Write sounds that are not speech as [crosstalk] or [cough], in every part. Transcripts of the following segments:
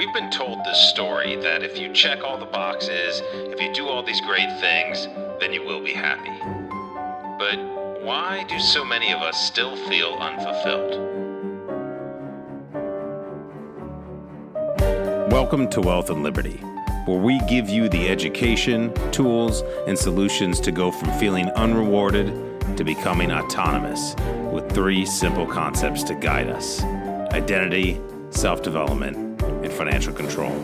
We've been told this story that if you check all the boxes, if you do all these great things, then you will be happy. But why do so many of us still feel unfulfilled? Welcome to Wealth and Liberty, where we give you the education, tools, and solutions to go from feeling unrewarded to becoming autonomous with three simple concepts to guide us identity, self development, financial control.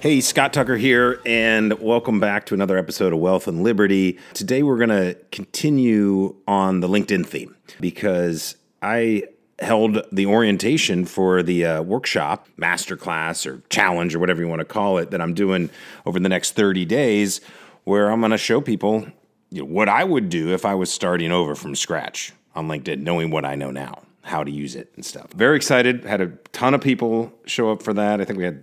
Hey, Scott Tucker here, and welcome back to another episode of Wealth and Liberty. Today, we're going to continue on the LinkedIn theme because I held the orientation for the uh, workshop, masterclass, or challenge, or whatever you want to call it, that I'm doing over the next 30 days, where I'm going to show people you know, what I would do if I was starting over from scratch on LinkedIn, knowing what I know now, how to use it and stuff. Very excited. Had a ton of people show up for that. I think we had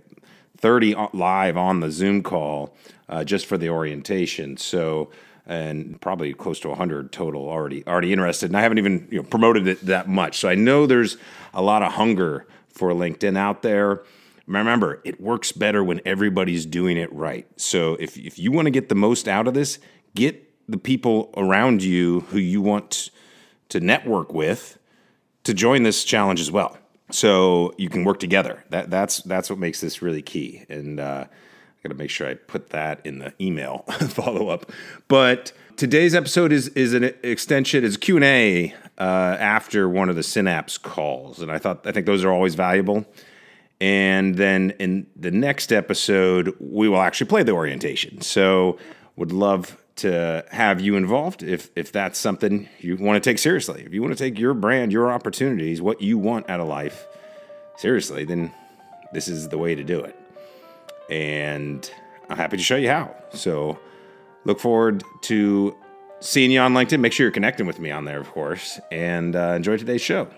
30 live on the Zoom call uh, just for the orientation. So, and probably close to 100 total already already interested. And I haven't even you know, promoted it that much. So I know there's a lot of hunger for LinkedIn out there. Remember, it works better when everybody's doing it right. So if, if you want to get the most out of this, get the people around you who you want to network with to join this challenge as well. So you can work together. That that's that's what makes this really key. And uh, I got to make sure I put that in the email [laughs] follow up. But today's episode is is an extension, is Q and A uh, after one of the Synapse calls, and I thought I think those are always valuable. And then in the next episode, we will actually play the orientation. So would love to have you involved if if that's something you want to take seriously. If you want to take your brand, your opportunities, what you want out of life seriously, then this is the way to do it. And I'm happy to show you how. So look forward to seeing you on LinkedIn. Make sure you're connecting with me on there, of course, and uh, enjoy today's show.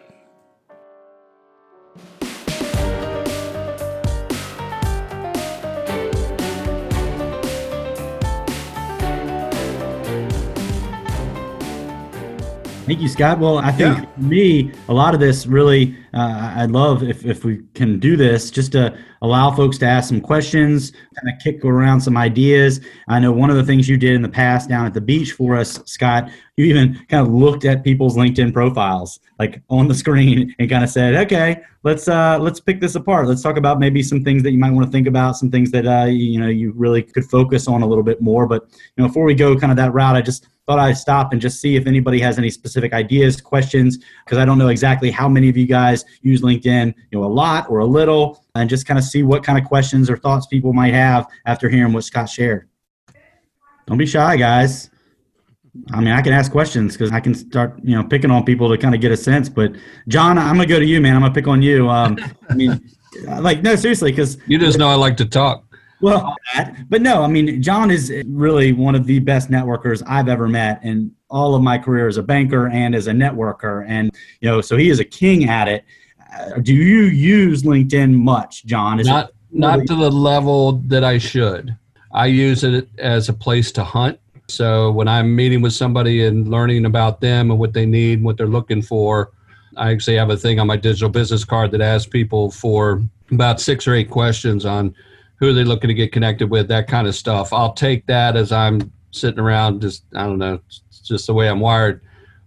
Thank you, Scott. Well, I think yeah. for me, a lot of this really, uh, I'd love if, if we can do this just to allow folks to ask some questions, kind of kick around some ideas. I know one of the things you did in the past down at the beach for us, Scott, you even kind of looked at people's LinkedIn profiles like on the screen and kind of said, okay, let's uh, let's pick this apart. Let's talk about maybe some things that you might want to think about, some things that uh, you know you really could focus on a little bit more. But you know, before we go kind of that route, I just thought I'd stop and just see if anybody has any specific ideas, questions, because I don't know exactly how many of you guys use LinkedIn, you know, a lot or a little, and just kind of see what kind of questions or thoughts people might have after hearing what Scott shared. Don't be shy, guys. I mean, I can ask questions because I can start, you know, picking on people to kind of get a sense. But John, I'm gonna go to you, man. I'm gonna pick on you. Um, I mean, [laughs] like, no, seriously, because you just know I like to talk. Well, but no, I mean, John is really one of the best networkers I've ever met in all of my career as a banker and as a networker. And, you know, so he is a king at it. Uh, do you use LinkedIn much, John? Is not, not to the level that I should. I use it as a place to hunt. So when I'm meeting with somebody and learning about them and what they need, and what they're looking for, I actually have a thing on my digital business card that asks people for about six or eight questions on who are they looking to get connected with, that kind of stuff. I'll take that as I'm sitting around, just, I don't know, it's just the way I'm wired.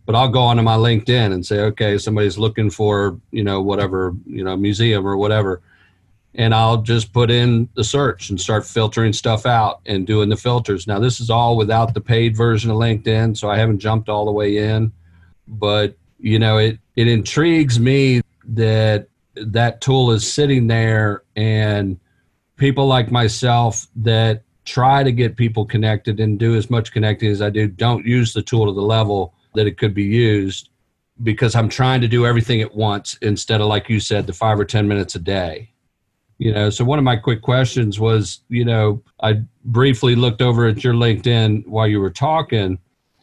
But I'll go onto my LinkedIn and say, okay, somebody's looking for, you know, whatever, you know, museum or whatever. And I'll just put in the search and start filtering stuff out and doing the filters. Now, this is all without the paid version of LinkedIn, so I haven't jumped all the way in. But, you know, it, it intrigues me that that tool is sitting there and people like myself that try to get people connected and do as much connecting as I do don't use the tool to the level that it could be used because I'm trying to do everything at once instead of like you said the 5 or 10 minutes a day. You know, so one of my quick questions was, you know, I briefly looked over at your LinkedIn while you were talking,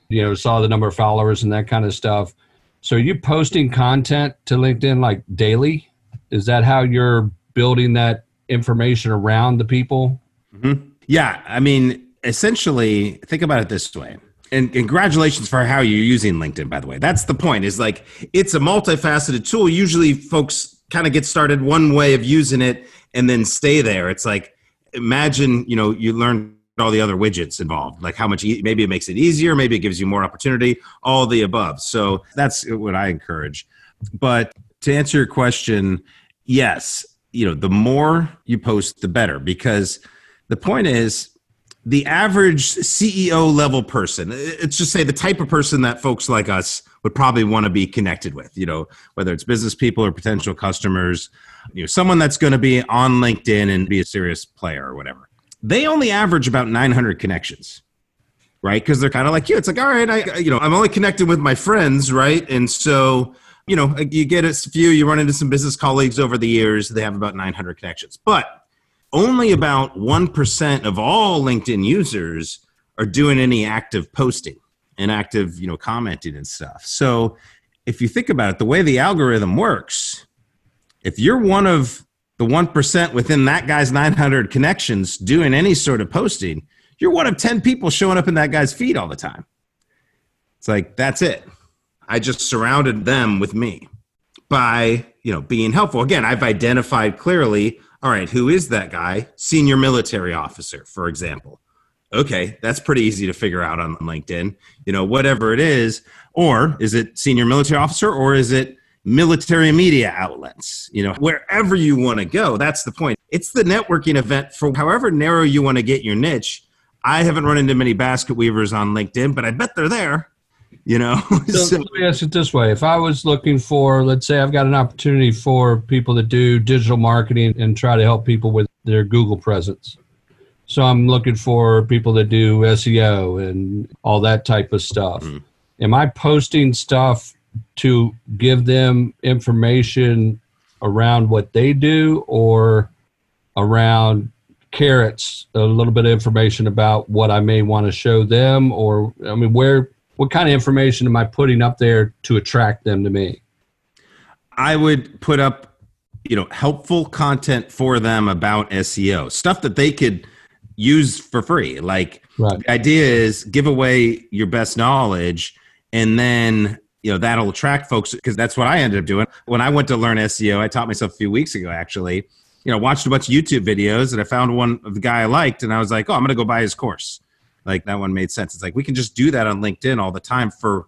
you know, saw the number of followers and that kind of stuff. So are you posting content to LinkedIn like daily? Is that how you're building that information around the people? Mm-hmm. Yeah. I mean, essentially, think about it this way and congratulations for how you're using LinkedIn, by the way. That's the point. Is like it's a multifaceted tool. Usually, folks kind of get started one way of using it and then stay there. It's like imagine you know you learn all the other widgets involved like how much e- maybe it makes it easier maybe it gives you more opportunity all the above so that's what i encourage but to answer your question yes you know the more you post the better because the point is the average ceo level person it's just say the type of person that folks like us would probably want to be connected with you know whether it's business people or potential customers you know someone that's going to be on linkedin and be a serious player or whatever. They only average about 900 connections right? Because they're kind of like you. It's like all right i you know i'm only connected with my friends right? And so you know you get a few you run into some business colleagues over the years they have about 900 connections. But only about 1% of all linkedin users are doing any active posting and active you know commenting and stuff so if you think about it the way the algorithm works if you're one of the 1% within that guy's 900 connections doing any sort of posting, you're one of 10 people showing up in that guy's feed all the time. It's like, that's it. I just surrounded them with me by, you know, being helpful. Again, I've identified clearly, all right, who is that guy? Senior military officer, for example. Okay, that's pretty easy to figure out on LinkedIn. You know, whatever it is, or is it senior military officer or is it military media outlets, you know, wherever you want to go. That's the point. It's the networking event for however narrow you want to get your niche. I haven't run into many basket weavers on LinkedIn, but I bet they're there. You know, [laughs] so, so, let me ask it this way: If I was looking for, let's say, I've got an opportunity for people that do digital marketing and try to help people with their Google presence, so I'm looking for people that do SEO and all that type of stuff. Mm. Am I posting stuff to give them information around what they do or around carrots a little bit of information about what I may want to show them or I mean where what kind of information am I putting up there to attract them to me? I would put up you know helpful content for them about SEO stuff that they could use for free like right. the idea is give away your best knowledge and then you know that'll attract folks because that's what I ended up doing when I went to learn SEO. I taught myself a few weeks ago actually. You know, watched a bunch of YouTube videos and I found one of the guy I liked and I was like, oh, I'm going to go buy his course. Like that one made sense. It's like we can just do that on LinkedIn all the time for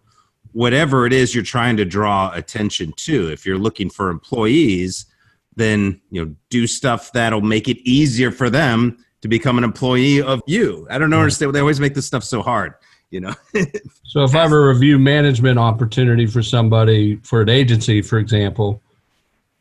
whatever it is you're trying to draw attention to. If you're looking for employees, then you know do stuff that'll make it easier for them to become an employee of you. I don't understand. They always make this stuff so hard you know. [laughs] so if I have a review management opportunity for somebody for an agency, for example,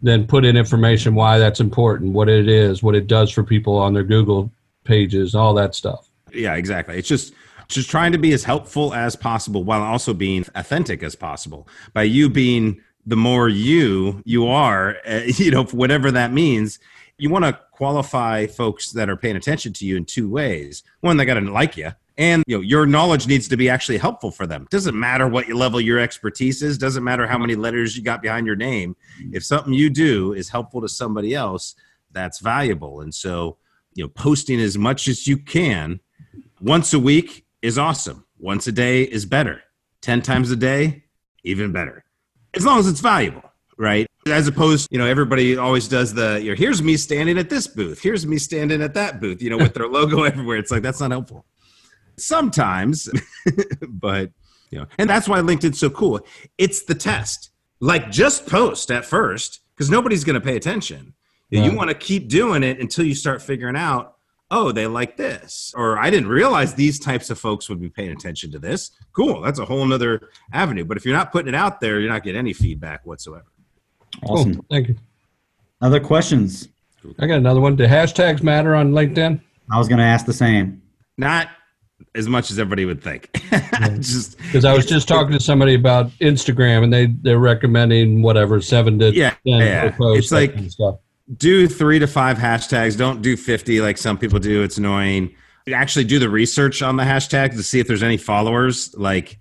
then put in information why that's important, what it is, what it does for people on their Google pages, all that stuff. Yeah, exactly. It's just just trying to be as helpful as possible while also being authentic as possible. By you being the more you you are, uh, [laughs] you know, whatever that means, you want to qualify folks that are paying attention to you in two ways. One, they got to like you and you know your knowledge needs to be actually helpful for them doesn't matter what level your expertise is doesn't matter how many letters you got behind your name if something you do is helpful to somebody else that's valuable and so you know posting as much as you can once a week is awesome once a day is better 10 times a day even better as long as it's valuable right as opposed you know everybody always does the you know here's me standing at this booth here's me standing at that booth you know with their [laughs] logo everywhere it's like that's not helpful sometimes, [laughs] but you know, and that's why LinkedIn's so cool. It's the test. Like just post at first because nobody's going to pay attention. Right. You want to keep doing it until you start figuring out, oh, they like this, or I didn't realize these types of folks would be paying attention to this. Cool, that's a whole nother avenue. But if you're not putting it out there, you're not getting any feedback whatsoever. Awesome, cool. thank you. Other questions? I got another one. Do hashtags matter on LinkedIn? I was going to ask the same. Not as much as everybody would think. [laughs] Mm. just because I was just talking to somebody about Instagram and they they're recommending whatever seven to yeah, yeah. It's like do three to five hashtags. Don't do fifty like some people do. It's annoying. Actually, do the research on the hashtag to see if there's any followers. Like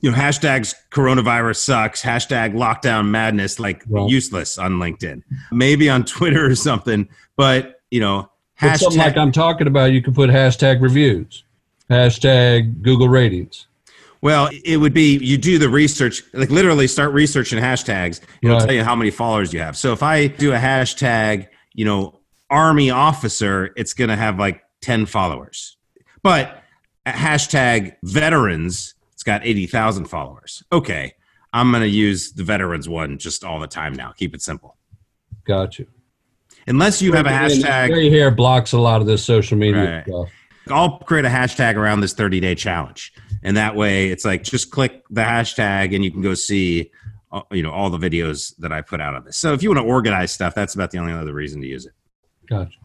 you know, hashtags coronavirus sucks, hashtag lockdown madness, like right. useless on LinkedIn. Maybe on Twitter or something, but you know, hashtag, something like I'm talking about, you can put hashtag reviews. Hashtag Google ratings. Well, it would be you do the research, like literally start researching hashtags. It'll Right. tell you how many followers you have. So if I do a hashtag, you know, army officer, it's going to have like 10 followers. But a hashtag veterans, it's got 80,000 followers. Okay. I'm going to use the veterans one just all the time now. Keep it simple. Got you. Unless you have a hashtag. Gray hair blocks a lot of this social media Right. stuff. I'll create a hashtag around this 30 day challenge. And that way it's like just click the hashtag and you can go see uh, you know all the videos that I put out on this. So if you want to organize stuff, that's about the only other reason to use it. Gotcha.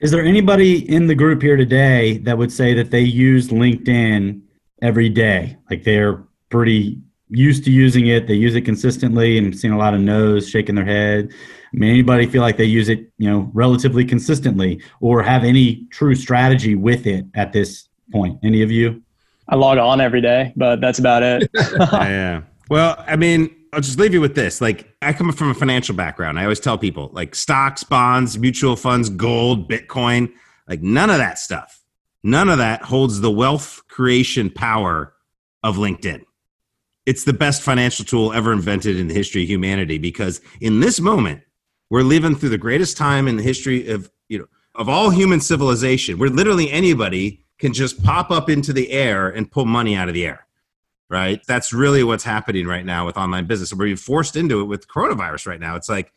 Is there anybody in the group here today that would say that they use LinkedIn every day? Like they're pretty used to using it, they use it consistently, and seeing a lot of no's shaking their head. I mean, anybody feel like they use it, you know, relatively consistently, or have any true strategy with it at this point? Any of you? I log on every day, but that's about it. [laughs] yeah. Well, I mean, I'll just leave you with this. Like, I come from a financial background. I always tell people, like, stocks, bonds, mutual funds, gold, Bitcoin, like, none of that stuff, none of that holds the wealth creation power of LinkedIn. It's the best financial tool ever invented in the history of humanity because in this moment, we're living through the greatest time in the history of, you know, of all human civilization, where literally anybody can just pop up into the air and pull money out of the air right? That's really what's happening right now with online business. We're forced into it with coronavirus right now. It's like,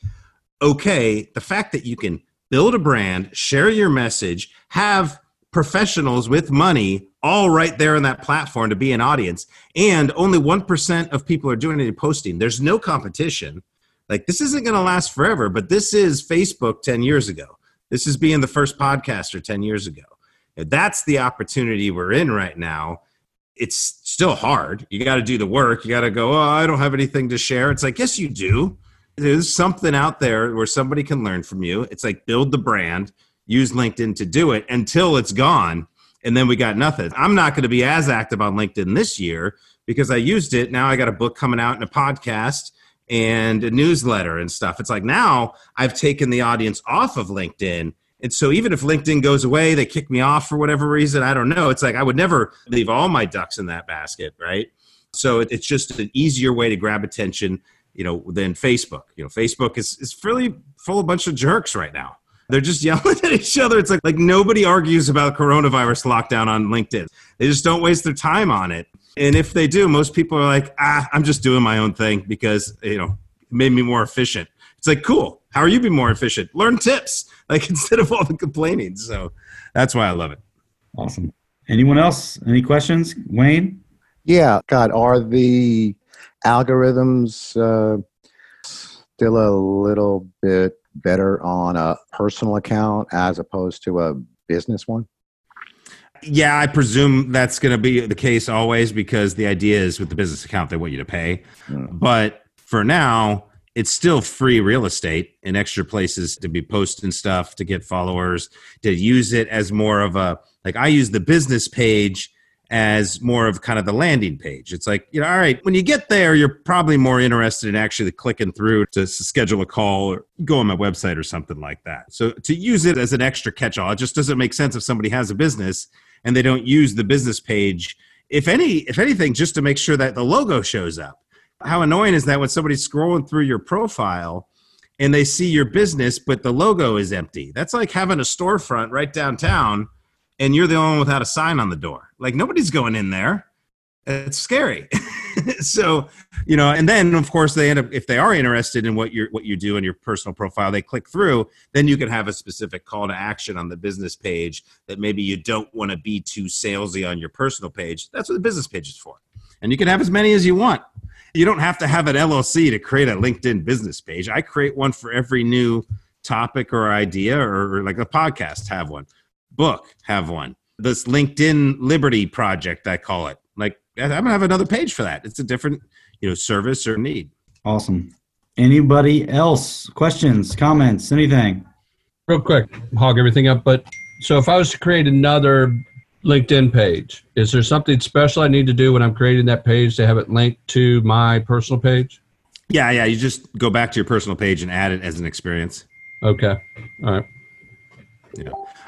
okay, the fact that you can build a brand, share your message, have professionals with money all right there on that platform to be an audience, and only 1% of people are doing any posting. There's no competition. Like, this isn't going to last forever, but this is Facebook 10 years ago. This is being the first podcaster 10 years ago. That's the opportunity we're in right now it's still hard. You got to do the work. You got to go, oh, I don't have anything to share. It's like, yes, you do. There's something out there where somebody can learn from you. It's like build the brand, use LinkedIn to do it until it's gone. And then we got nothing. I'm not going to be as active on LinkedIn this year because I used it. Now I got a book coming out and a podcast and a newsletter and stuff. It's like now I've taken the audience off of LinkedIn and so even if LinkedIn goes away, they kick me off for whatever reason, I don't know. It's like I would never leave all my ducks in that basket, right? So it, it's just an easier way to grab attention, you know, than Facebook. You know, Facebook is is fairly full of a bunch of jerks right now. They're just [laughs] yelling at each other. It's like like nobody argues about coronavirus lockdown on LinkedIn. They just don't waste their time on it. And if they do, most people are like, ah, I'm just doing my own thing because you know it made me more efficient. It's like cool. How are you being more efficient? Learn tips [laughs] like instead of all the complaining. So that's why I love it. Awesome. Anyone else? Any questions? Wayne? Yeah, Scott, are the algorithms uh, still a little bit better on a personal account as opposed to a business one? Yeah, I presume that's going to be the case always because the idea is with the business account, they want you to pay. Mm. But for now, it's still free real estate and extra places to be posting stuff to get followers to use it as more of a like i use the business page as more of kind of the landing page. It's like you know all right when you get there you're probably more interested in actually clicking through to schedule a call or go on my website or something like that. So to use it as an extra catch-all it just doesn't make sense if somebody has a business and they don't use the business page if any if anything just to make sure that the logo shows up how annoying is that when somebody's scrolling through your profile and they see your business but the logo is empty? That's like having a storefront right downtown and you're the only one without a sign on the door. Like nobody's going in there. It's scary. [laughs] So you know and then of course they end up if they are interested in what you what you do in your personal profile they click through then you can have a specific call to action on the business page that maybe you don't want to be too salesy on your personal page. That's what the business page is for. And you can have as many as you want you don't have to have an LLC to create a LinkedIn business page. I create one for every new topic or idea, or, or like a podcast, have one. Book, have one. This LinkedIn Liberty project, I call it. Like I'm gonna have another page for that. It's a different, you know, service or need. Awesome. Anybody else? Questions, comments, anything? Real quick, hog everything up. But so if I was to create another LinkedIn page, is there something special I need to do when I'm creating that page to have it linked to my personal page? Yeah, yeah. You just go back to your personal page and add it as an experience. Okay. All right.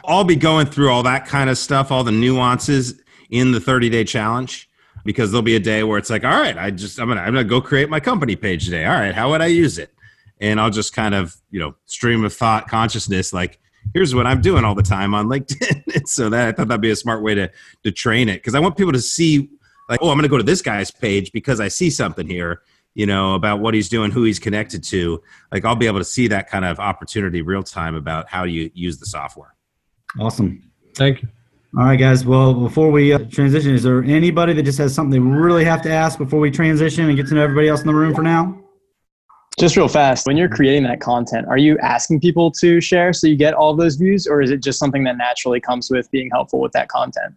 I'll be going through all that kind of stuff, all the nuances. in the 30 day challenge because there'll be a day where it's like, all right, I just I'm gonna I'm gonna go create my company page today. All right, how would I use it? And I'll just kind of you know stream of thought consciousness like here's what I'm doing all the time on LinkedIn. [laughs] so that I thought that'd be a smart way to to train it because I want people to see like oh I'm gonna go to this guy's page because I see something here you know about what he's doing who he's connected to like I'll be able to see that kind of opportunity real time about how you use the software. Awesome. Thank you. All right, guys. Well, before we uh, transition, is there anybody that just has something they really have to ask before we transition and get to know everybody else in the room for now? Just real fast, when you're creating that content, are you asking people to share so you get all those views, or is it just something that naturally comes with being helpful with that content?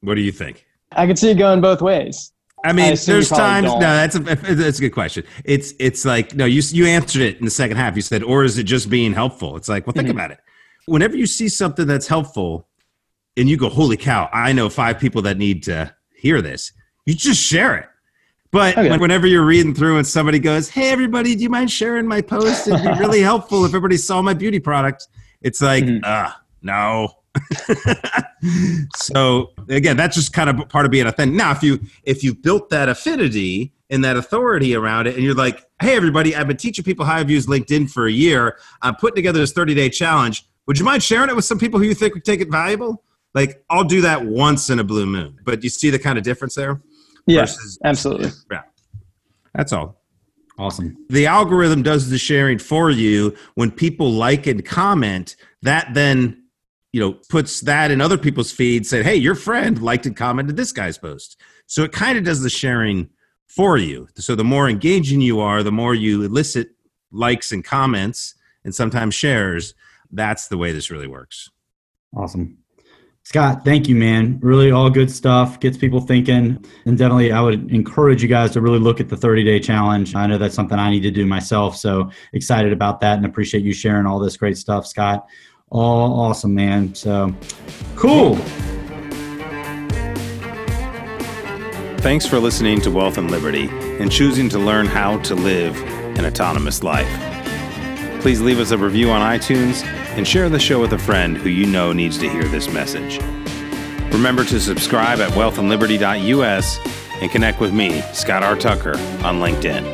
What do you think? I can see it going both ways. I mean, I there's times. don't. No, that's a that's a good question. It's it's like no, you you answered it in the second half. You said, or is it just being helpful? It's like, well, think Mhm. about it. Whenever you see something that's helpful, and you go, holy cow, I know five people that need to hear this. You just share it. But Okay. whenever you're reading through and somebody goes, hey everybody, do you mind sharing my post? It'd be really [laughs] helpful if everybody saw my beauty product. It's like, ah, no. [laughs] so again, that's just kind of part of being authentic. Now, if you if you built that affinity and that authority around it, and you're like, hey, everybody, I've been teaching people how I've used LinkedIn for a year. I'm putting together this 30 day challenge. Would you mind sharing it with some people who you think would take it valuable? Like, I'll do that once in a blue moon. But you see the kind of difference there? Yes, Versus- absolutely. Yeah. That's all Awesome. the algorithm does the sharing for you when people like and comment that then you know puts that in other people's feeds said hey your friend liked and commented this guy's post so it kind of does the sharing for you so the more engaging you are the more you elicit likes and comments and sometimes shares that's the way this really works Awesome. Scott, thank you, man. Really all good stuff. Gets people thinking. And definitely, I would encourage you guys to really look at the 30 day challenge. I know that's something I need to do myself. So excited about that and appreciate you sharing all this great stuff, Scott. All awesome, man. So cool. thanks for listening to wealth and liberty and choosing to learn how to live an autonomous life please leave us a review on itunes and share the show with a friend who you know needs to hear this message. Remember to subscribe at wealthandliberty.us and connect with me scott r. Tucker on linkedin